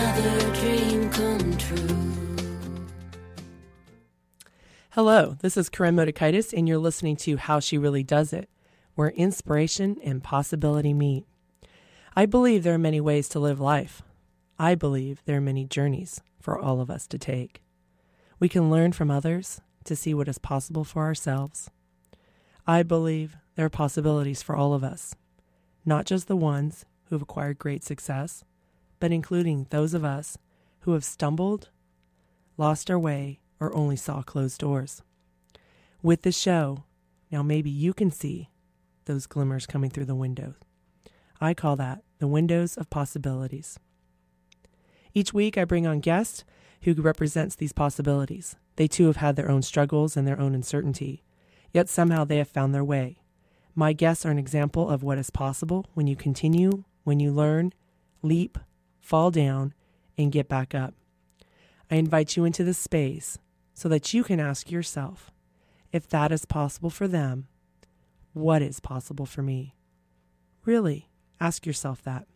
another dream come true. Hello, this is Koren Motekaitis, and you're listening to How She Really Does It, where inspiration and possibility meet. I believe there are many ways to live life. I believe there are many journeys for all of us to take. We can learn from others to see what is possible for ourselves. I believe there are possibilities for all of us, not just the ones who have acquired great success, but including those of us who have stumbled, lost our way, or only saw closed doors. With the show, now maybe you can see those glimmers coming through the windows. I call that the windows of possibilities. Each week, I bring on guests who represents these possibilities. They too have had their own struggles and their own uncertainty, yet somehow they have found their way. My guests are an example of what is possible when you continue, when you learn, leap, fall down, and get back up. I invite you into this space so that you can ask yourself if that is possible for them, what is possible for me? Really, ask yourself that.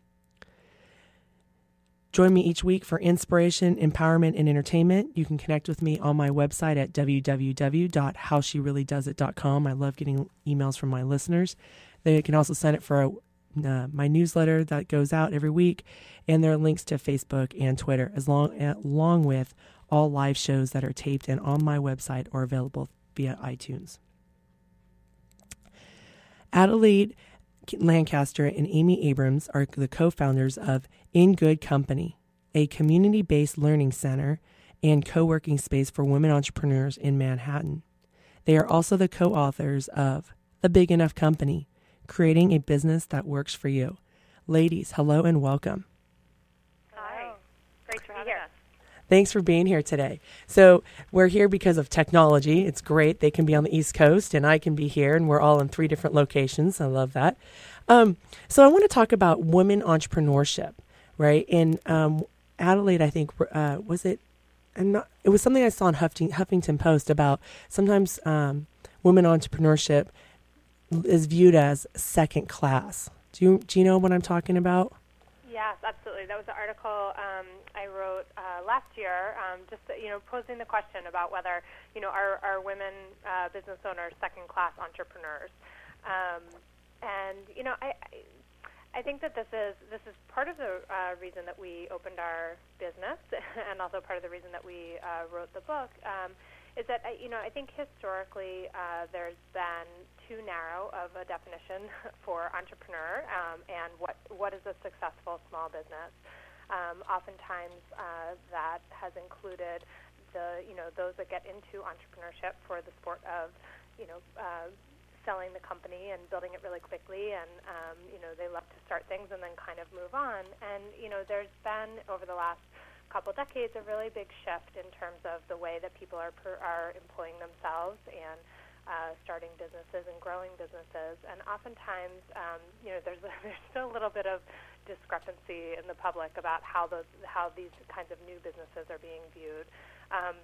Join me each week for inspiration, empowerment, and entertainment. You can connect with me on my website at www.howshereallydoesit.com. I love getting emails from my listeners. They can also sign up for a, uh, my newsletter that goes out every week, and there are links to Facebook and Twitter, as long along with all live shows that are taped and on my website or available via iTunes. Adelaide Lancaster and Amy Abrams are the co founders of In Good Company, a community based learning center and co working space for women entrepreneurs in Manhattan. They are also the co authors of The Big Enough Company Creating a Business That Works for You. Ladies, hello and welcome. Hi. Great to be here. Thanks for being here today. So, we're here because of technology. It's great. They can be on the East Coast and I can be here, and we're all in three different locations. I love that. Um, so, I want to talk about women entrepreneurship, right? In um, Adelaide, I think, uh, was it? And not, it was something I saw in Huffington, Huffington Post about sometimes um, women entrepreneurship is viewed as second class. Do you do you know what I'm talking about? Yes, absolutely. That was an article um, I wrote uh, last year, um, just you know, posing the question about whether you know are, are women uh, business owners second class entrepreneurs, um, and you know I, I think that this is this is part of the uh, reason that we opened our business, and also part of the reason that we uh, wrote the book. Um, is that you know I think historically uh, there's been too narrow of a definition for entrepreneur um, and what what is a successful small business. Um, oftentimes uh, that has included the you know those that get into entrepreneurship for the sport of you know uh, selling the company and building it really quickly and um, you know they love to start things and then kind of move on and you know there's been over the last couple decades a really big shift in terms of the way that people are per, are employing themselves and uh, starting businesses and growing businesses. And oftentimes, um, you know, there's there's still a little bit of discrepancy in the public about how those how these kinds of new businesses are being viewed. Um,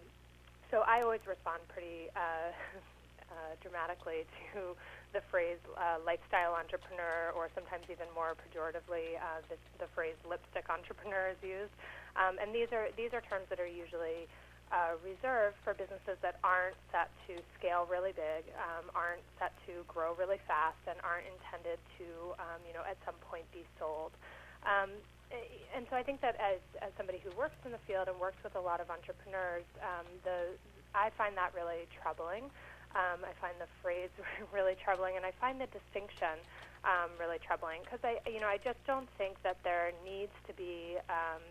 so I always respond pretty uh, uh, dramatically to the phrase uh, lifestyle entrepreneur, or sometimes even more pejoratively, uh, the, the phrase lipstick entrepreneur is used. Um, and these are these are terms that are usually uh, reserved for businesses that aren't set to scale really big, um, aren't set to grow really fast, and aren't intended to, um, you know, at some point be sold. Um, and so I think that as, as somebody who works in the field and works with a lot of entrepreneurs, um, the I find that really troubling. Um, I find the phrase really troubling, and I find the distinction um, really troubling because I, you know, I just don't think that there needs to be um,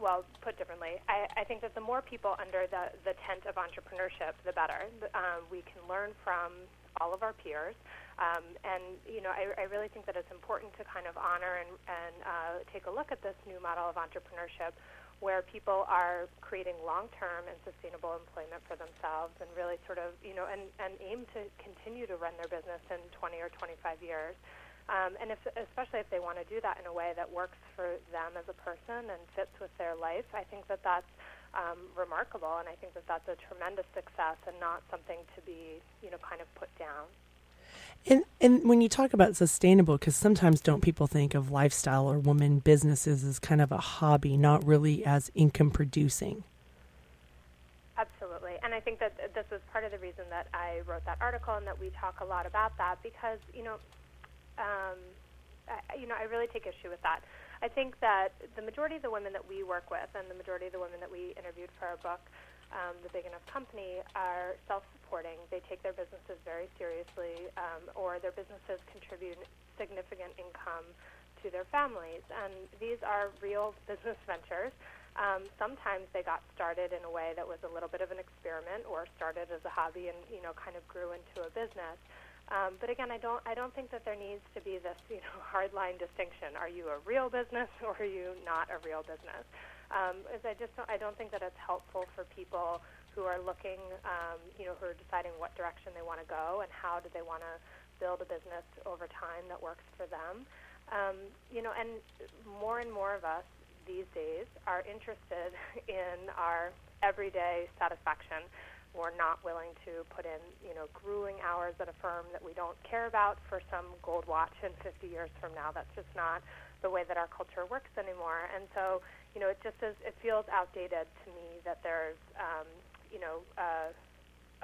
well, put differently, I, I think that the more people under the, the tent of entrepreneurship, the better. Um, we can learn from all of our peers. Um, and, you know, I, I really think that it's important to kind of honor and, and uh, take a look at this new model of entrepreneurship where people are creating long-term and sustainable employment for themselves and really sort of, you know, and, and aim to continue to run their business in 20 or 25 years. Um, and if, especially if they want to do that in a way that works for them as a person and fits with their life, I think that that's um, remarkable, and I think that that's a tremendous success and not something to be, you know, kind of put down. And and when you talk about sustainable, because sometimes don't people think of lifestyle or woman businesses as kind of a hobby, not really as income producing? Absolutely, and I think that this was part of the reason that I wrote that article and that we talk a lot about that because you know, um, I, you know, I really take issue with that. I think that the majority of the women that we work with and the majority of the women that we interviewed for our book um, the Big Enough Company are self-supporting. They take their businesses very seriously, um, or their businesses contribute significant income to their families. And these are real business ventures. Um, sometimes they got started in a way that was a little bit of an experiment, or started as a hobby and you know kind of grew into a business. Um, but again, I don't I don't think that there needs to be this you know hard line distinction. Are you a real business or are you not a real business? um, is I just don't, I don't think that it's helpful for people who are looking, um, you know, who are deciding what direction they want to go and how do they want to build a business over time that works for them. Um, you know, and more and more of us these days are interested in our everyday satisfaction. We're not willing to put in, you know, grueling hours at a firm that we don't care about for some gold watch in 50 years from now. That's just not the way that our culture works anymore. And so, you know, it just is, it feels outdated to me that there's, um, you know, uh,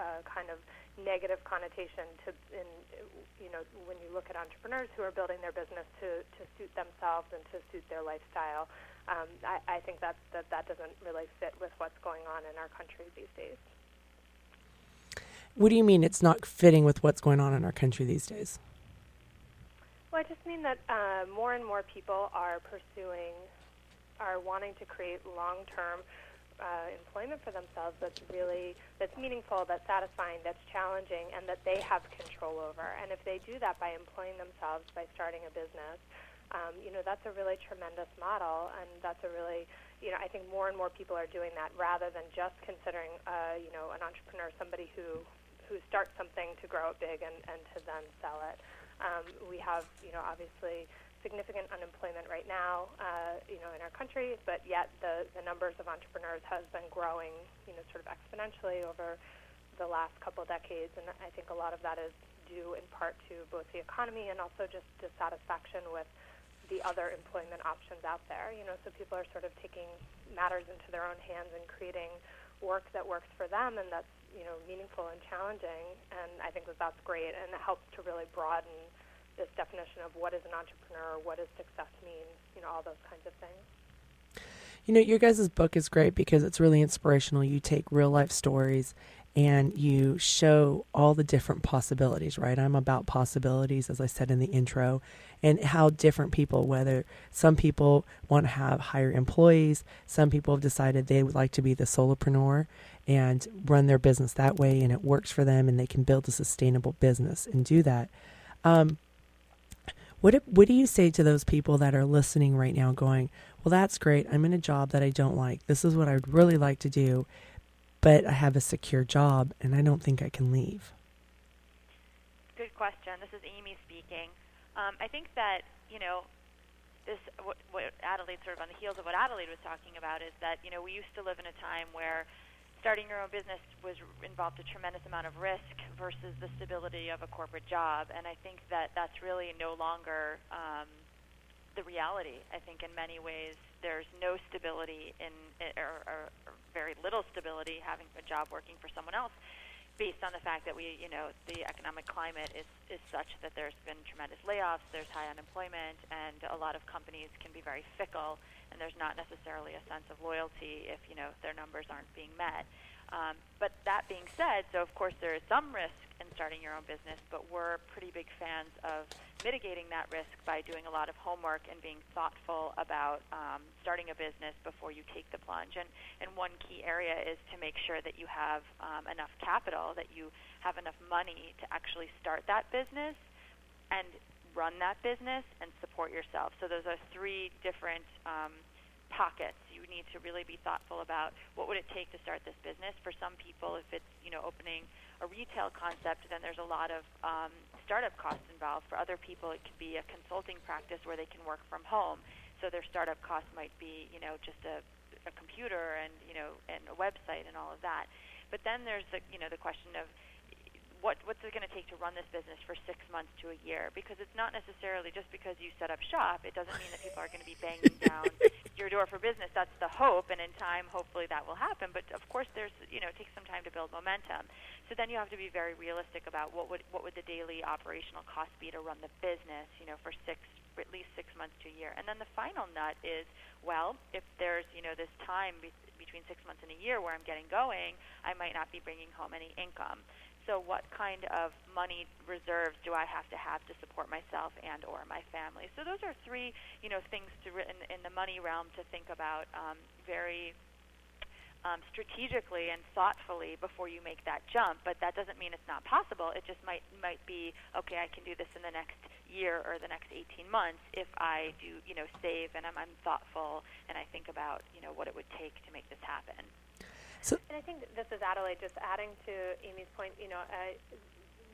a kind of negative connotation to, in, you know, when you look at entrepreneurs who are building their business to, to suit themselves and to suit their lifestyle. Um, I, I think that, that that doesn't really fit with what's going on in our country these days. What do you mean it's not fitting with what's going on in our country these days? Well, I just mean that uh, more and more people are pursuing are wanting to create long-term uh, employment for themselves that's really that's meaningful, that's satisfying, that's challenging, and that they have control over. And if they do that by employing themselves, by starting a business, um, you know that's a really tremendous model, and that's a really you know I think more and more people are doing that rather than just considering uh, you know an entrepreneur somebody who who starts something to grow it big and, and to then sell it. Um, we have you know obviously significant unemployment right now, uh, you know, in our country, but yet the, the numbers of entrepreneurs has been growing, you know, sort of exponentially over the last couple decades, and I think a lot of that is due in part to both the economy and also just dissatisfaction with the other employment options out there. You know, so people are sort of taking matters into their own hands and creating work that works for them and that's you know meaningful and challenging. And I think that that's great, and it helps to really broaden this definition of what is an entrepreneur, what does success mean, you know, all those kinds of things. You know, your guys' book is great because it's really inspirational. You take real life stories and you show all the different possibilities, right? I'm about possibilities, as I said in the intro, and how different people, whether some people want to have hire employees, some people have decided they would like to be the solopreneur and run their business that way, and it works for them, and they can build a sustainable business and do that. Um, what what do you say to those people that are listening right now going, "Well, that's great. I'm in a job that I don't like. This is what I'd really like to do, but I have a secure job and I don't think I can leave." Good question. This is Amy speaking. Um, I think that, you know, this what, what Adelaide sort of on the heels of what Adelaide was talking about is that, you know, we used to live in a time where starting your own business was involved a tremendous amount of risk versus the stability of a corporate job, and I think that that's really no longer um, the reality. I think in many ways there's no stability in, or, or, or very little stability having a job working for someone else based on the fact that we, you know, the economic climate is, is such that there's been tremendous layoffs, there's high unemployment, and a lot of companies can be very fickle and there's not necessarily a sense of loyalty if you know their numbers aren't being met. Um, but that being said, so of course there is some risk in starting your own business, but we're pretty big fans of mitigating that risk by doing a lot of homework and being thoughtful about um, starting a business before you take the plunge. And, and one key area is to make sure that you have um, enough capital, that you have enough money to actually start that business and run that business and support yourself. So those are three different um, pockets. You need to really be thoughtful about what would it take to start this business. For some people, if it's you know opening a retail concept, then there's a lot of um, startup costs involved. For other people, it could be a consulting practice where they can work from home. So their startup costs might be you know just a, a computer and you know and a website and all of that. But then there's the you know the question of what what's it going to take to run this business for six months to a year? Because it's not necessarily just because you set up shop. It doesn't mean that people are going to be banging down your door for business. That's the hope, and in time, hopefully, that will happen. But of course, there's you know it takes some time to build momentum. So then you have to be very realistic about what would what would the daily operational cost be to run the business, you know, for six for at least six months to a year. And then the final nut is, well, if there's you know this time be- between six months and a year where I'm getting going, I might not be bringing home any income. So what kind of money reserves do I have to have to support myself and or my family? So those are three, you know, things to in, in the money realm to think about um, very um, strategically and thoughtfully before you make that jump. But that doesn't mean it's not possible. It just might might be okay. I can do this in the next year or the next 18 months if I do, you know, save and I'm, I'm thoughtful and I think about, you know, what it would take to make this happen. So, and I think this is Adelaide. Just adding to Amy's point, you know, uh,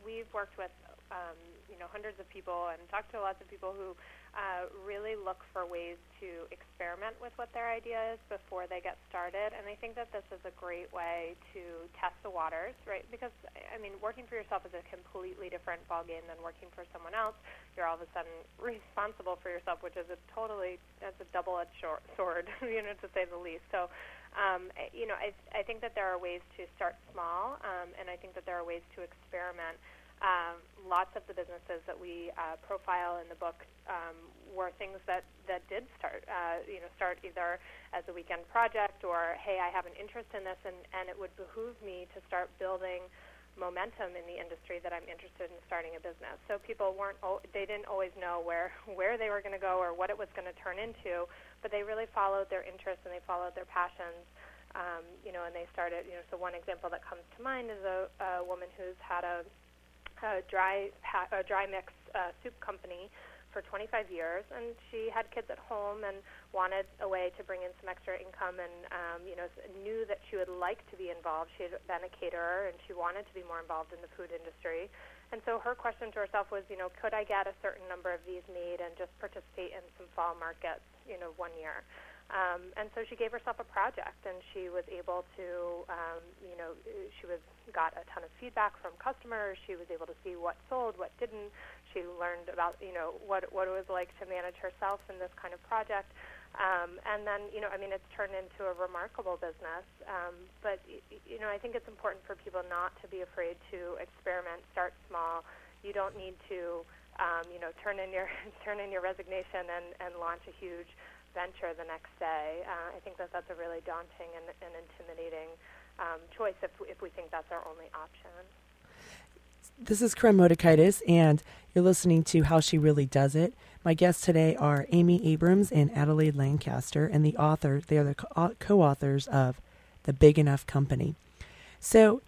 we've worked with um, you know hundreds of people and talked to lots of people who uh, really look for ways to experiment with what their idea is before they get started. And I think that this is a great way to test the waters, right? Because I mean, working for yourself is a completely different ballgame than working for someone else. You're all of a sudden responsible for yourself, which is a totally that's a double-edged sword, you know, to say the least. So um, you know, I, I think that there are ways to start small, um, and I think that there are ways to experiment. Um, lots of the businesses that we uh, profile in the book um, were things that, that did start, uh, you know, start either as a weekend project or, hey, I have an interest in this, and, and it would behoove me to start building momentum in the industry that I'm interested in starting a business. So people weren't, they didn't always know where, where they were going to go or what it was going to turn into but they really followed their interests and they followed their passions. Um, you know, and they started. You know, so one example that comes to mind is a, a woman who's had a, a dry pa- a dry mix uh, soup company for 25 years, and she had kids at home and wanted a way to bring in some extra income, and um, you know, knew that she would like to be involved. She had been a caterer, and she wanted to be more involved in the food industry. And so her question to herself was, you know, could I get a certain number of these made and just participate in some fall markets, you know, one year? Um, and so she gave herself a project, and she was able to, um, you know, she was got a ton of feedback from customers. She was able to see what sold, what didn't. She learned about, you know, what what it was like to manage herself in this kind of project. Um, and then, you know, I mean, it's turned into a remarkable business. Um, but, you know, I think it's important for people not to be afraid to experiment, start small. You don't need to, um, you know, turn in your turn in your resignation and, and launch a huge venture the next day. Uh, I think that that's a really daunting and, and intimidating um, choice if, if we think that's our only option. This is Koren Motekaitis, and you're listening to How She Really Does It. My guests today are Amy Abrams and Adelaide Lancaster, and the author, they are the co authors of The Big Enough Company. So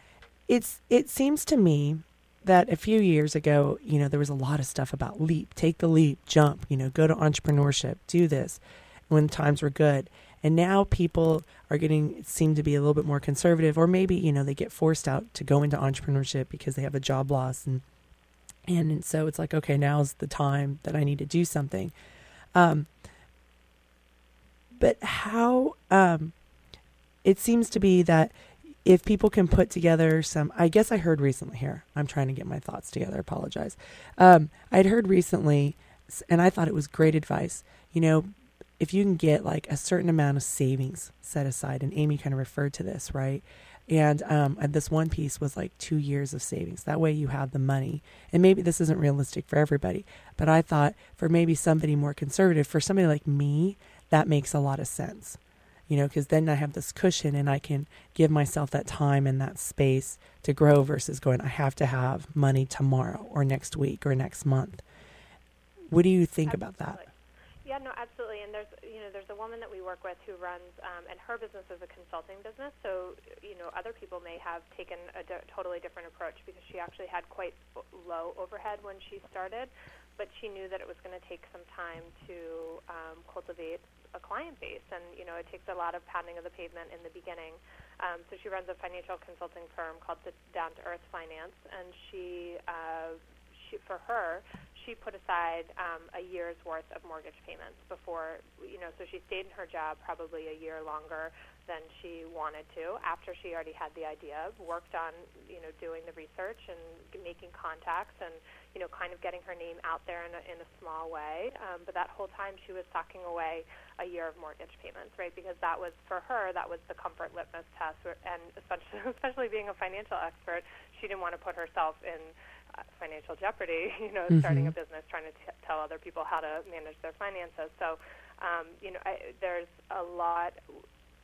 it's it seems to me that a few years ago, you know, there was a lot of stuff about leap, take the leap, jump, you know, go to entrepreneurship, do this when times were good. And now people are getting seem to be a little bit more conservative, or maybe you know they get forced out to go into entrepreneurship because they have a job loss, and and, so it's like okay, now's the time that I need to do something. Um, but how um, it seems to be that if people can put together some i guess i heard recently here i'm trying to get my thoughts together I apologize um, i'd heard recently and i thought it was great advice you know if you can get like a certain amount of savings set aside, and Amy kind of referred to this, right? And um, this one piece was like two years of savings. That way you have the money. And maybe this isn't realistic for everybody, but I thought for maybe somebody more conservative, for somebody like me, that makes a lot of sense. You know, because then I have this cushion and I can give myself that time and that space to grow versus going, I have to have money tomorrow or next week or next month. What do you think Absolutely. about that? Yeah, no, absolutely. And there's, you know, there's a woman that we work with who runs, um, and her business is a consulting business. So, you know, other people may have taken a d- totally different approach because she actually had quite low overhead when she started, but she knew that it was going to take some time to um, cultivate a client base, and you know, it takes a lot of pounding of the pavement in the beginning. Um, so she runs a financial consulting firm called Down to Earth Finance, and she. Uh, she, for her, she put aside um, a year's worth of mortgage payments before, you know, so she stayed in her job probably a year longer than she wanted to after she already had the idea, worked on, you know, doing the research and making contacts and, you know, kind of getting her name out there in a, in a small way. Um, but that whole time she was socking away a year of mortgage payments, right? Because that was, for her, that was the comfort litmus test. And especially, especially being a financial expert, she didn't want to put herself in financial jeopardy, you know, mm-hmm. starting a business, trying to t- tell other people how to manage their finances. So, um, you know, I, there's a lot.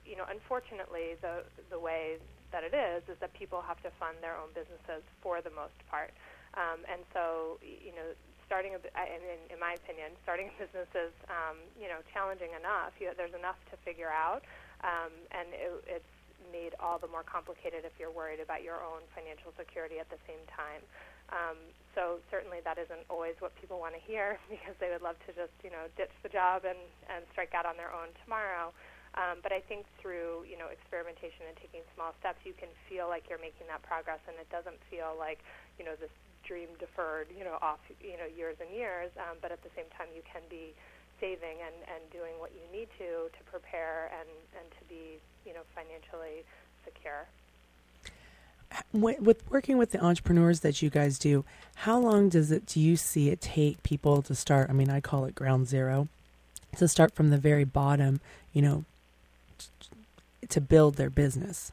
You know, unfortunately, the the way that it is is that people have to fund their own businesses for the most part, um, and so you know, starting a, in, in my opinion, starting a business is um, you know challenging enough. You, there's enough to figure out, um, and it, it's made all the more complicated if you're worried about your own financial security at the same time. Um, so certainly that isn't always what people want to hear because they would love to just you know ditch the job and and strike out on their own tomorrow. Um, but I think through you know experimentation and taking small steps, you can feel like you're making that progress, and it doesn't feel like you know this dream deferred you know off you know years and years. Um, but at the same time, you can be saving and, and doing what you need to to prepare and, and to be you know financially secure with working with the entrepreneurs that you guys do, how long does it do you see it take people to start? I mean, I call it ground zero, to start from the very bottom, you know, to build their business.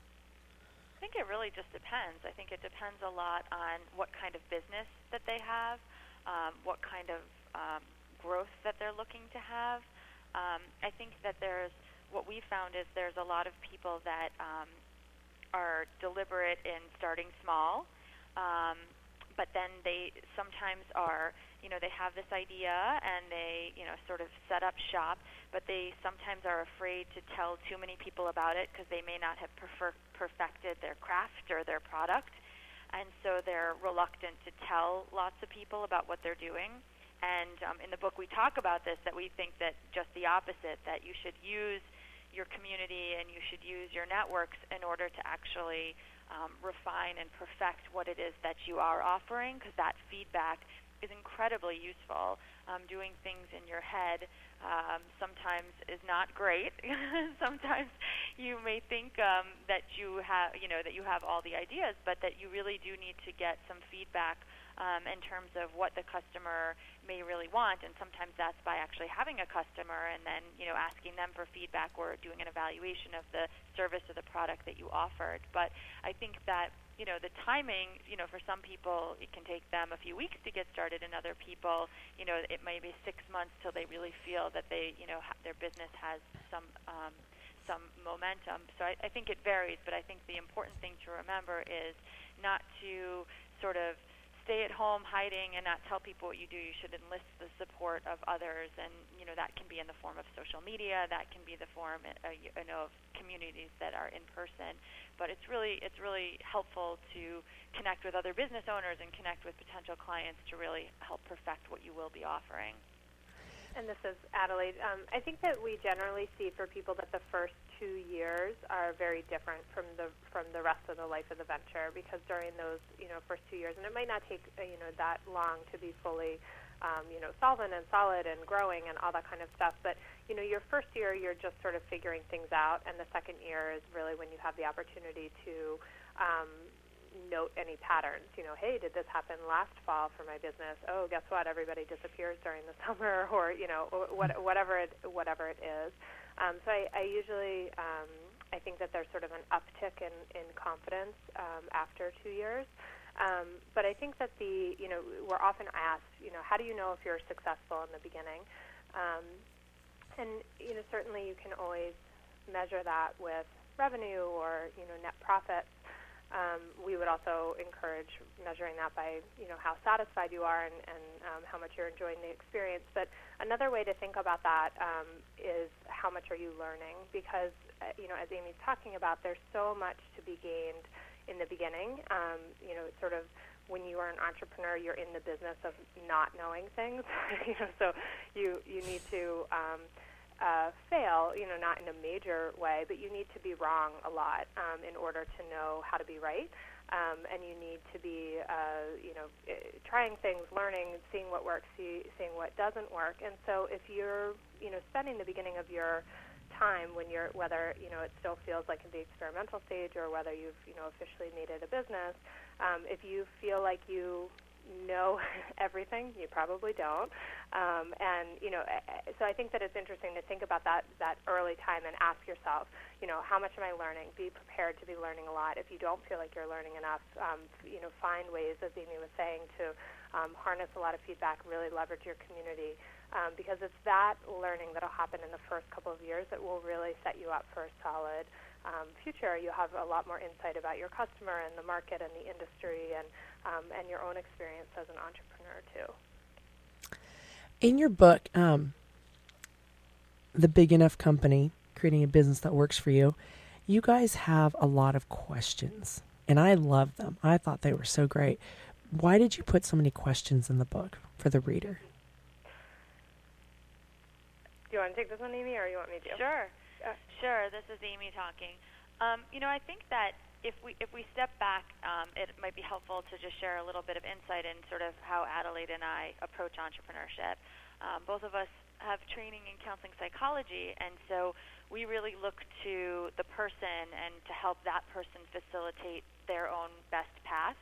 I think it really just depends. I think it depends a lot on what kind of business that they have, um, what kind of um, growth that they're looking to have. Um, I think that there's what we found is there's a lot of people that um, are deliberate in starting small, um, but then they sometimes are, you know, they have this idea and they, you know, sort of set up shop, but they sometimes are afraid to tell too many people about it because they may not have prefer- perfected their craft or their product. And so they're reluctant to tell lots of people about what they're doing. And um, in the book, we talk about this that we think that just the opposite, that you should use your community and you should use your networks in order to actually um, refine and perfect what it is that you are offering because that feedback is incredibly useful. Um, doing things in your head um, sometimes is not great. sometimes you may think um, that you have, you know, that you have all the ideas, but that you really do need to get some feedback um, in terms of what the customer may really want. And sometimes that's by actually having a customer and then you know asking them for feedback or doing an evaluation of the service or the product that you offered. But I think that you know the timing you know for some people it can take them a few weeks to get started and other people you know it may be six months till they really feel that they you know ha- their business has some um, some momentum so I, I think it varies but I think the important thing to remember is not to sort of stay at home hiding and not tell people what you do. You should enlist the support of others, and you know that can be in the form of social media. That can be the form, uh, you know, of communities that are in person. But it's really it's really helpful to connect with other business owners and connect with potential clients to really help perfect what you will be offering. And this is Adelaide. Um, I think that we generally see for people that the first two years are very different from the from the rest of the life of the venture because during those you know first two years, and it might not take uh, you know that long to be fully um, you know solvent and solid and growing and all that kind of stuff. But you know your first year, you're just sort of figuring things out, and the second year is really when you have the opportunity to um, note any patterns. You know, hey, did this happen last fall for my business? Oh, guess what? Everybody disappears during the summer, or you know, what, whatever it whatever it is. Um, so I, I usually um, I think that there's sort of an uptick in in confidence um, after two years. Um, but I think that the you know we're often asked you know how do you know if you're successful in the beginning, um, and you know certainly you can always measure that with revenue or you know net profits. Um, we would also encourage measuring that by, you know, how satisfied you are and, and um, how much you're enjoying the experience. But another way to think about that um, is how much are you learning? Because, uh, you know, as Amy's talking about, there's so much to be gained in the beginning. Um, you know, sort of when you are an entrepreneur, you're in the business of not knowing things. you know, so you you need to um, uh, fail, you know, not in a major way, but you need to be wrong a lot um, in order to know how to be right. Um, and you need to be, uh, you know, uh, trying things, learning, seeing what works, see, seeing what doesn't work. And so, if you're, you know, spending the beginning of your time when you're, whether you know it still feels like in the experimental stage or whether you've, you know, officially needed a business, um, if you feel like you know everything. You probably don't. Um, and you know, so I think that it's interesting to think about that that early time and ask yourself, you know, how much am I learning? Be prepared to be learning a lot. If you don't feel like you're learning enough, um, you know, find ways, as Amy was saying, to um, harness a lot of feedback, really leverage your community. Um, because it's that learning that'll happen in the first couple of years that will really set you up for a solid um, future. You'll have a lot more insight about your customer and the market and the industry and um, and your own experience as an entrepreneur too. In your book, um, the Big Enough Company, creating a business that works for you, you guys have a lot of questions, and I love them. I thought they were so great. Why did you put so many questions in the book for the reader? Do you want to take this one, Amy, or you want me to? Sure. Uh, sure. This is Amy talking. Um, you know, I think that if we if we step back, um, it might be helpful to just share a little bit of insight in sort of how Adelaide and I approach entrepreneurship. Um, both of us have training in counseling psychology, and so we really look to the person and to help that person facilitate their own best path,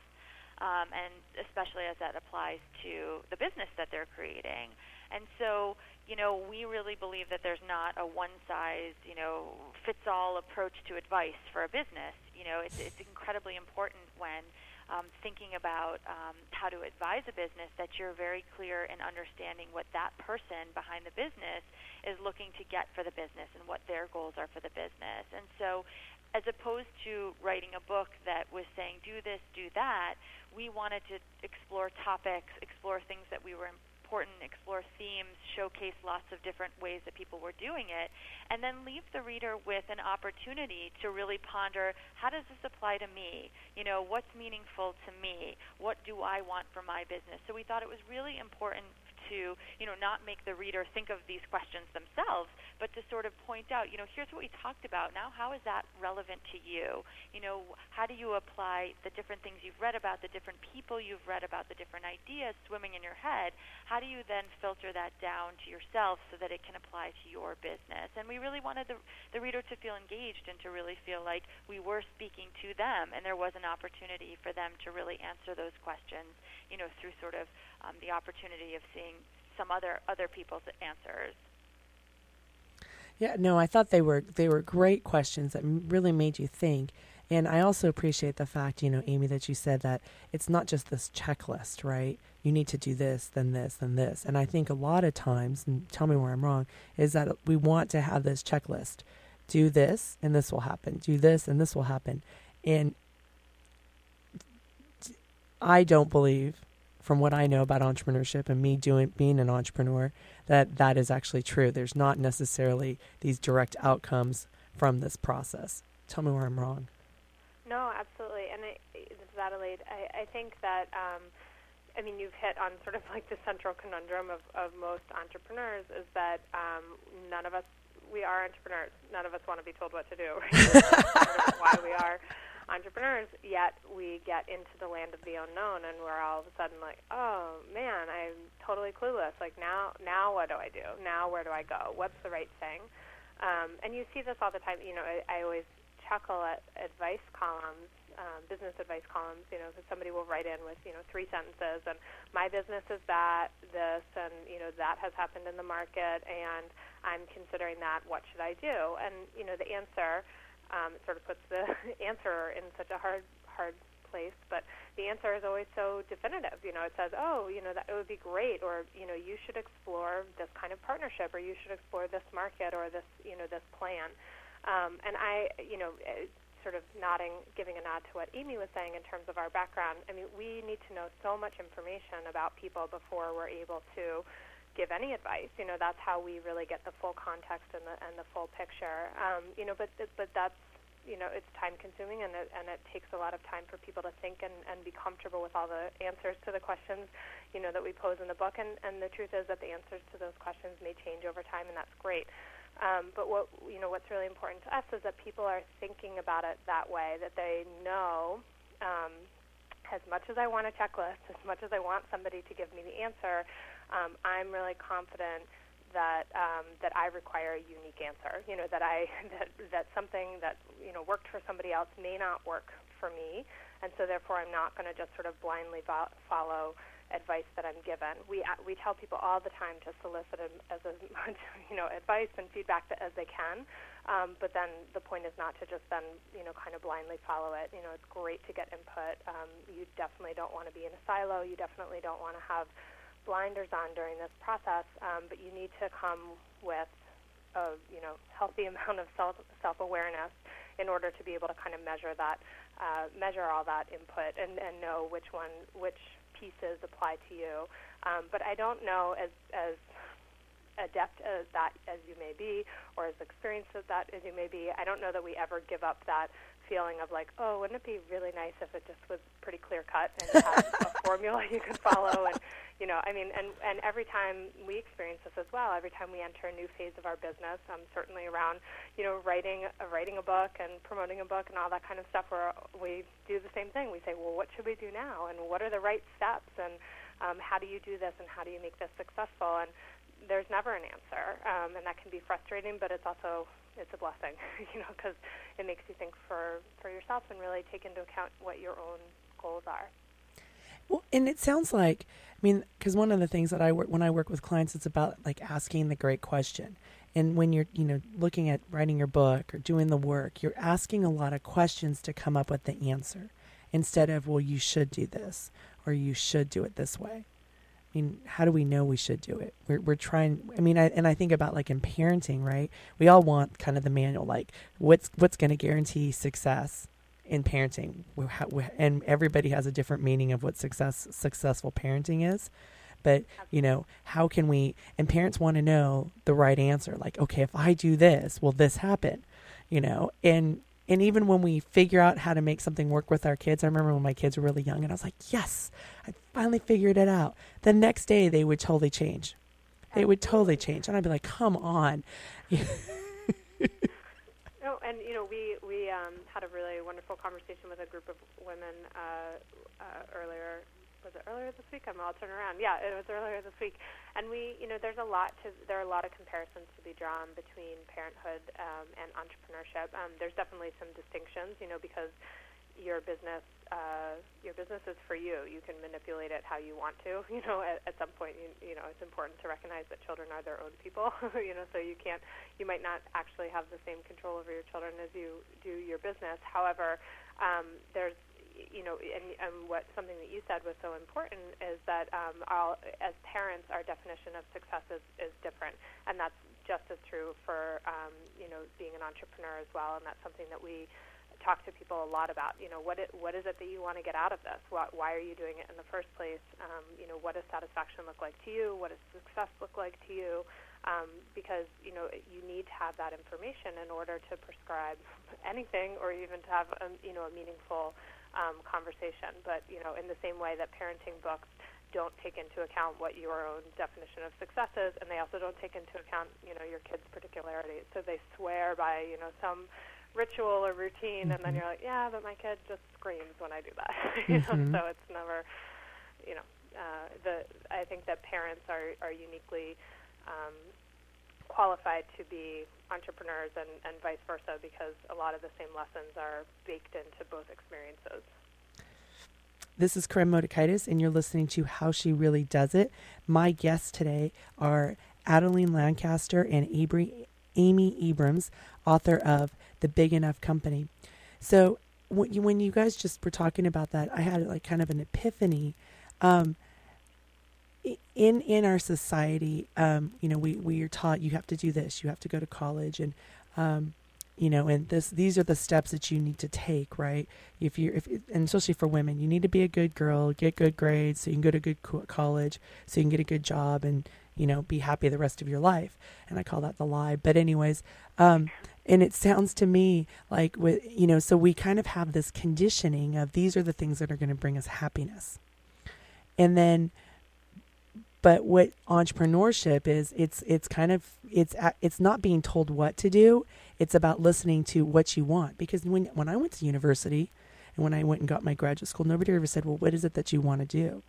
um, and especially as that applies to the business that they're creating. And so you know, we really believe that there's not a one size, you know, fits all approach to advice for a business. You know, it's, it's incredibly important when um, thinking about um, how to advise a business that you're very clear in understanding what that person behind the business is looking to get for the business and what their goals are for the business. And so, as opposed to writing a book that was saying, do this, do that, we wanted to explore topics, explore things that we were important, explore themes, showcase lots of different ways that people were doing it, and then leave the reader with an opportunity to really ponder how does this apply to me? You know, what's meaningful to me? What do I want for my business? So we thought it was really important to, you know, not make the reader think of these questions themselves, but to sort of point out, you know, here's what we talked about. Now, how is that relevant to you? You know, how do you apply the different things you've read about, the different people you've read about, the different ideas swimming in your head? How do you then filter that down to yourself so that it can apply to your business? And we really wanted the, the reader to feel engaged and to really feel like we were speaking to them and there was an opportunity for them to really answer those questions, you know, through sort of um, the opportunity of seeing some other other people's answers. Yeah, no, I thought they were they were great questions that really made you think. And I also appreciate the fact, you know, Amy, that you said that it's not just this checklist, right? You need to do this, then this, then this. And I think a lot of times, and tell me where I'm wrong, is that we want to have this checklist. Do this, and this will happen. Do this, and this will happen. And I don't believe from what I know about entrepreneurship and me doing being an entrepreneur that that is actually true. There's not necessarily these direct outcomes from this process. Tell me where I'm wrong. No, absolutely. And I, this is Adelaide. I, I think that um, I mean you've hit on sort of like the central conundrum of, of most entrepreneurs is that um, none of us we are entrepreneurs. None of us want to be told what to do. Right? That's sort of why we are entrepreneurs, yet we get into the land of the unknown and we're all of a sudden like, oh man, I'm totally clueless. Like now, now what do I do? Now where do I go? What's the right thing? Um, and you see this all the time. You know, I, I always chuckle at advice columns, um, business advice columns. You know, because somebody will write in with you know three sentences and my business is that, this, and you know that has happened in the market, and I'm considering that. What should I do? And you know, the answer um, it sort of puts the answer in such a hard hard place, but the answer is always so definitive. You know, it says, "Oh, you know, that it would be great," or you know, you should explore this kind of partnership, or you should explore this market, or this you know this plan. Um, and I, you know, eh, sort of nodding, giving a nod to what Amy was saying in terms of our background. I mean, we need to know so much information about people before we're able to give any advice. You know, that's how we really get the full context and the and the full picture. Um, you know, but but that's you know it's time consuming and it, and it takes a lot of time for people to think and, and be comfortable with all the answers to the questions you know that we pose in the book and, and the truth is that the answers to those questions may change over time and that's great um, but what you know what's really important to us is that people are thinking about it that way that they know um, as much as I want a checklist, as much as I want somebody to give me the answer, um, I'm really confident that um, that I require a unique answer. You know that I that that something that you know worked for somebody else may not work for me, and so therefore I'm not going to just sort of blindly vo- follow advice that I'm given. We uh, we tell people all the time to solicit as, as much you know advice and feedback as they can, um, but then the point is not to just then you know kind of blindly follow it. You know it's great to get input. Um, you definitely don't want to be in a silo. You definitely don't want to have blinders on during this process, um, but you need to come with a you know healthy amount of self self awareness in order to be able to kind of measure that uh, measure all that input and, and know which one which pieces apply to you. Um, but I don't know as as adept as that as you may be, or as experienced as that as you may be. I don't know that we ever give up that feeling of like, oh, wouldn't it be really nice if it just was pretty clear cut and had a formula you could follow and you know, I mean, and and every time we experience this as well. Every time we enter a new phase of our business, um, certainly around, you know, writing uh, writing a book and promoting a book and all that kind of stuff, where we do the same thing. We say, well, what should we do now, and what are the right steps, and um, how do you do this, and how do you make this successful? And there's never an answer, um, and that can be frustrating, but it's also it's a blessing, you know, because it makes you think for for yourself and really take into account what your own goals are. Well, and it sounds like, I mean, because one of the things that I work when I work with clients, it's about like asking the great question. And when you're, you know, looking at writing your book or doing the work, you're asking a lot of questions to come up with the answer instead of, well, you should do this or you should do it this way. I mean, how do we know we should do it? We're we're trying. I mean, I, and I think about like in parenting, right? We all want kind of the manual, like what's what's going to guarantee success in parenting. And everybody has a different meaning of what success successful parenting is. But you know, how can we? And parents want to know the right answer. Like, okay, if I do this, will this happen? You know, and and even when we figure out how to make something work with our kids, I remember when my kids were really young and I was like, yes, I finally figured it out. The next day they would totally change. They would totally change. And I'd be like, come on. and you know, we, we um, had a really wonderful conversation with a group of women uh, uh, earlier was it earlier this week? I'm all turn around. Yeah, it was earlier this week. And we, you know, there's a lot to there are a lot of comparisons to be drawn between parenthood um, and entrepreneurship. Um, there's definitely some distinctions, you know, because your business uh, your business is for you. You can manipulate it how you want to. You know, at, at some point, you, you know, it's important to recognize that children are their own people. you know, so you can't, you might not actually have the same control over your children as you do your business. However, um, there's you know, and, and what something that you said was so important is that um, all, as parents, our definition of success is, is different, and that's just as true for um, you know being an entrepreneur as well. And that's something that we talk to people a lot about. You know, what it, what is it that you want to get out of this? What, why are you doing it in the first place? Um, you know, what does satisfaction look like to you? What does success look like to you? Um, because you know you need to have that information in order to prescribe anything, or even to have a, you know a meaningful um, conversation. But you know, in the same way that parenting books don't take into account what your own definition of success is, and they also don't take into account you know your kids' particularities. So they swear by you know some ritual or routine, mm-hmm. and then mm-hmm. you're like, yeah, but my kid just screams when I do that. you mm-hmm. know, so it's never, you know, uh, the I think that parents are are uniquely um, qualified to be entrepreneurs and, and vice versa because a lot of the same lessons are baked into both experiences. This is Koren Motekaitis, and you're listening to How She Really Does It. My guests today are Adelaide Lancaster and Amy Abrams, author of The Big Enough Company. So when you, when you guys just were talking about that, I had like kind of an epiphany. Um, in in our society, um, you know, we we are taught you have to do this, you have to go to college, and um, you know, and this these are the steps that you need to take, right? If you're, if and especially for women, you need to be a good girl, get good grades, so you can go to good co- college, so you can get a good job, and you know, be happy the rest of your life. And I call that the lie. But anyways, um, and it sounds to me like with you know, so we kind of have this conditioning of these are the things that are going to bring us happiness, and then but what entrepreneurship is, it's it's kind of it's it's not being told what to do. It's about listening to what you want. Because when when I went to university, And when I went and got my graduate school, nobody ever said, Well, what is it that you want to do?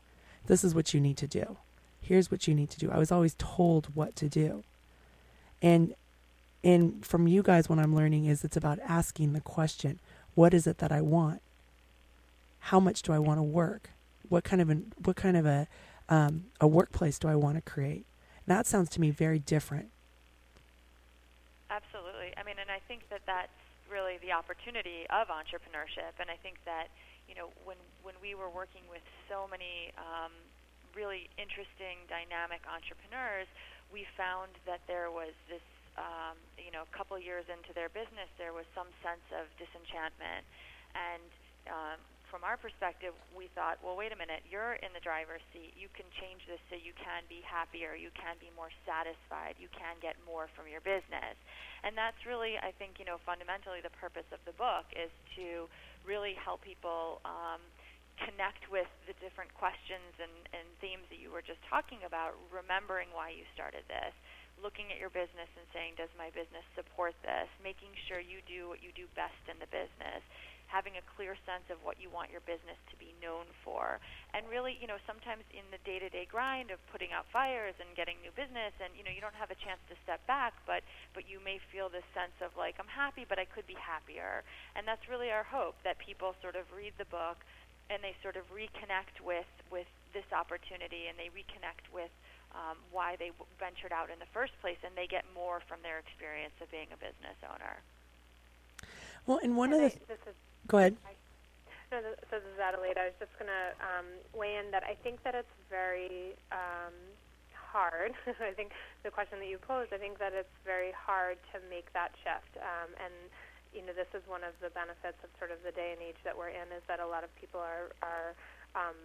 This is what you need to do. Here's what you need to do. I was always told what to do. And and from you guys what I'm learning is it's about asking the question, what is it that I want? How much do I want to work? What kind of an, what kind of a um, a workplace do I want to create? And that sounds to me very different. Absolutely. I mean, and I think that that's really the opportunity of entrepreneurship. And I think that you know when when we were working with so many um, really interesting, dynamic entrepreneurs, we found that there was this um, you know, a couple years into their business, there was some sense of disenchantment. And um, from our perspective, we thought, well, wait a minute, you're in the driver's seat. You can change this so you can be happier, you can be more satisfied, you can get more from your business. And that's really, I think, you know, fundamentally the purpose of the book is to really help people. Um, connect with the different questions and, and themes that you were just talking about, remembering why you started this, looking at your business and saying, does my business support this? Making sure you do what you do best in the business. Having a clear sense of what you want your business to be known for. And really, you know, sometimes in the day to day grind of putting out fires and getting new business and you know, you don't have a chance to step back, but but you may feel this sense of like, I'm happy but I could be happier. And that's really our hope that people sort of read the book and they sort of reconnect with with this opportunity and they reconnect with um, why they w- ventured out in the first place, and they get more from their experience of being a business owner. Well, and one and of I, the this is, go ahead. I, no, this, so this is Adelaide. I was just going to um, weigh in that I think that it's very um, hard. I think the question that you posed, I think that it's very hard to make that shift. Um, and you know, this is one of the benefits of sort of the day and age that we're in is that a lot of people are are um,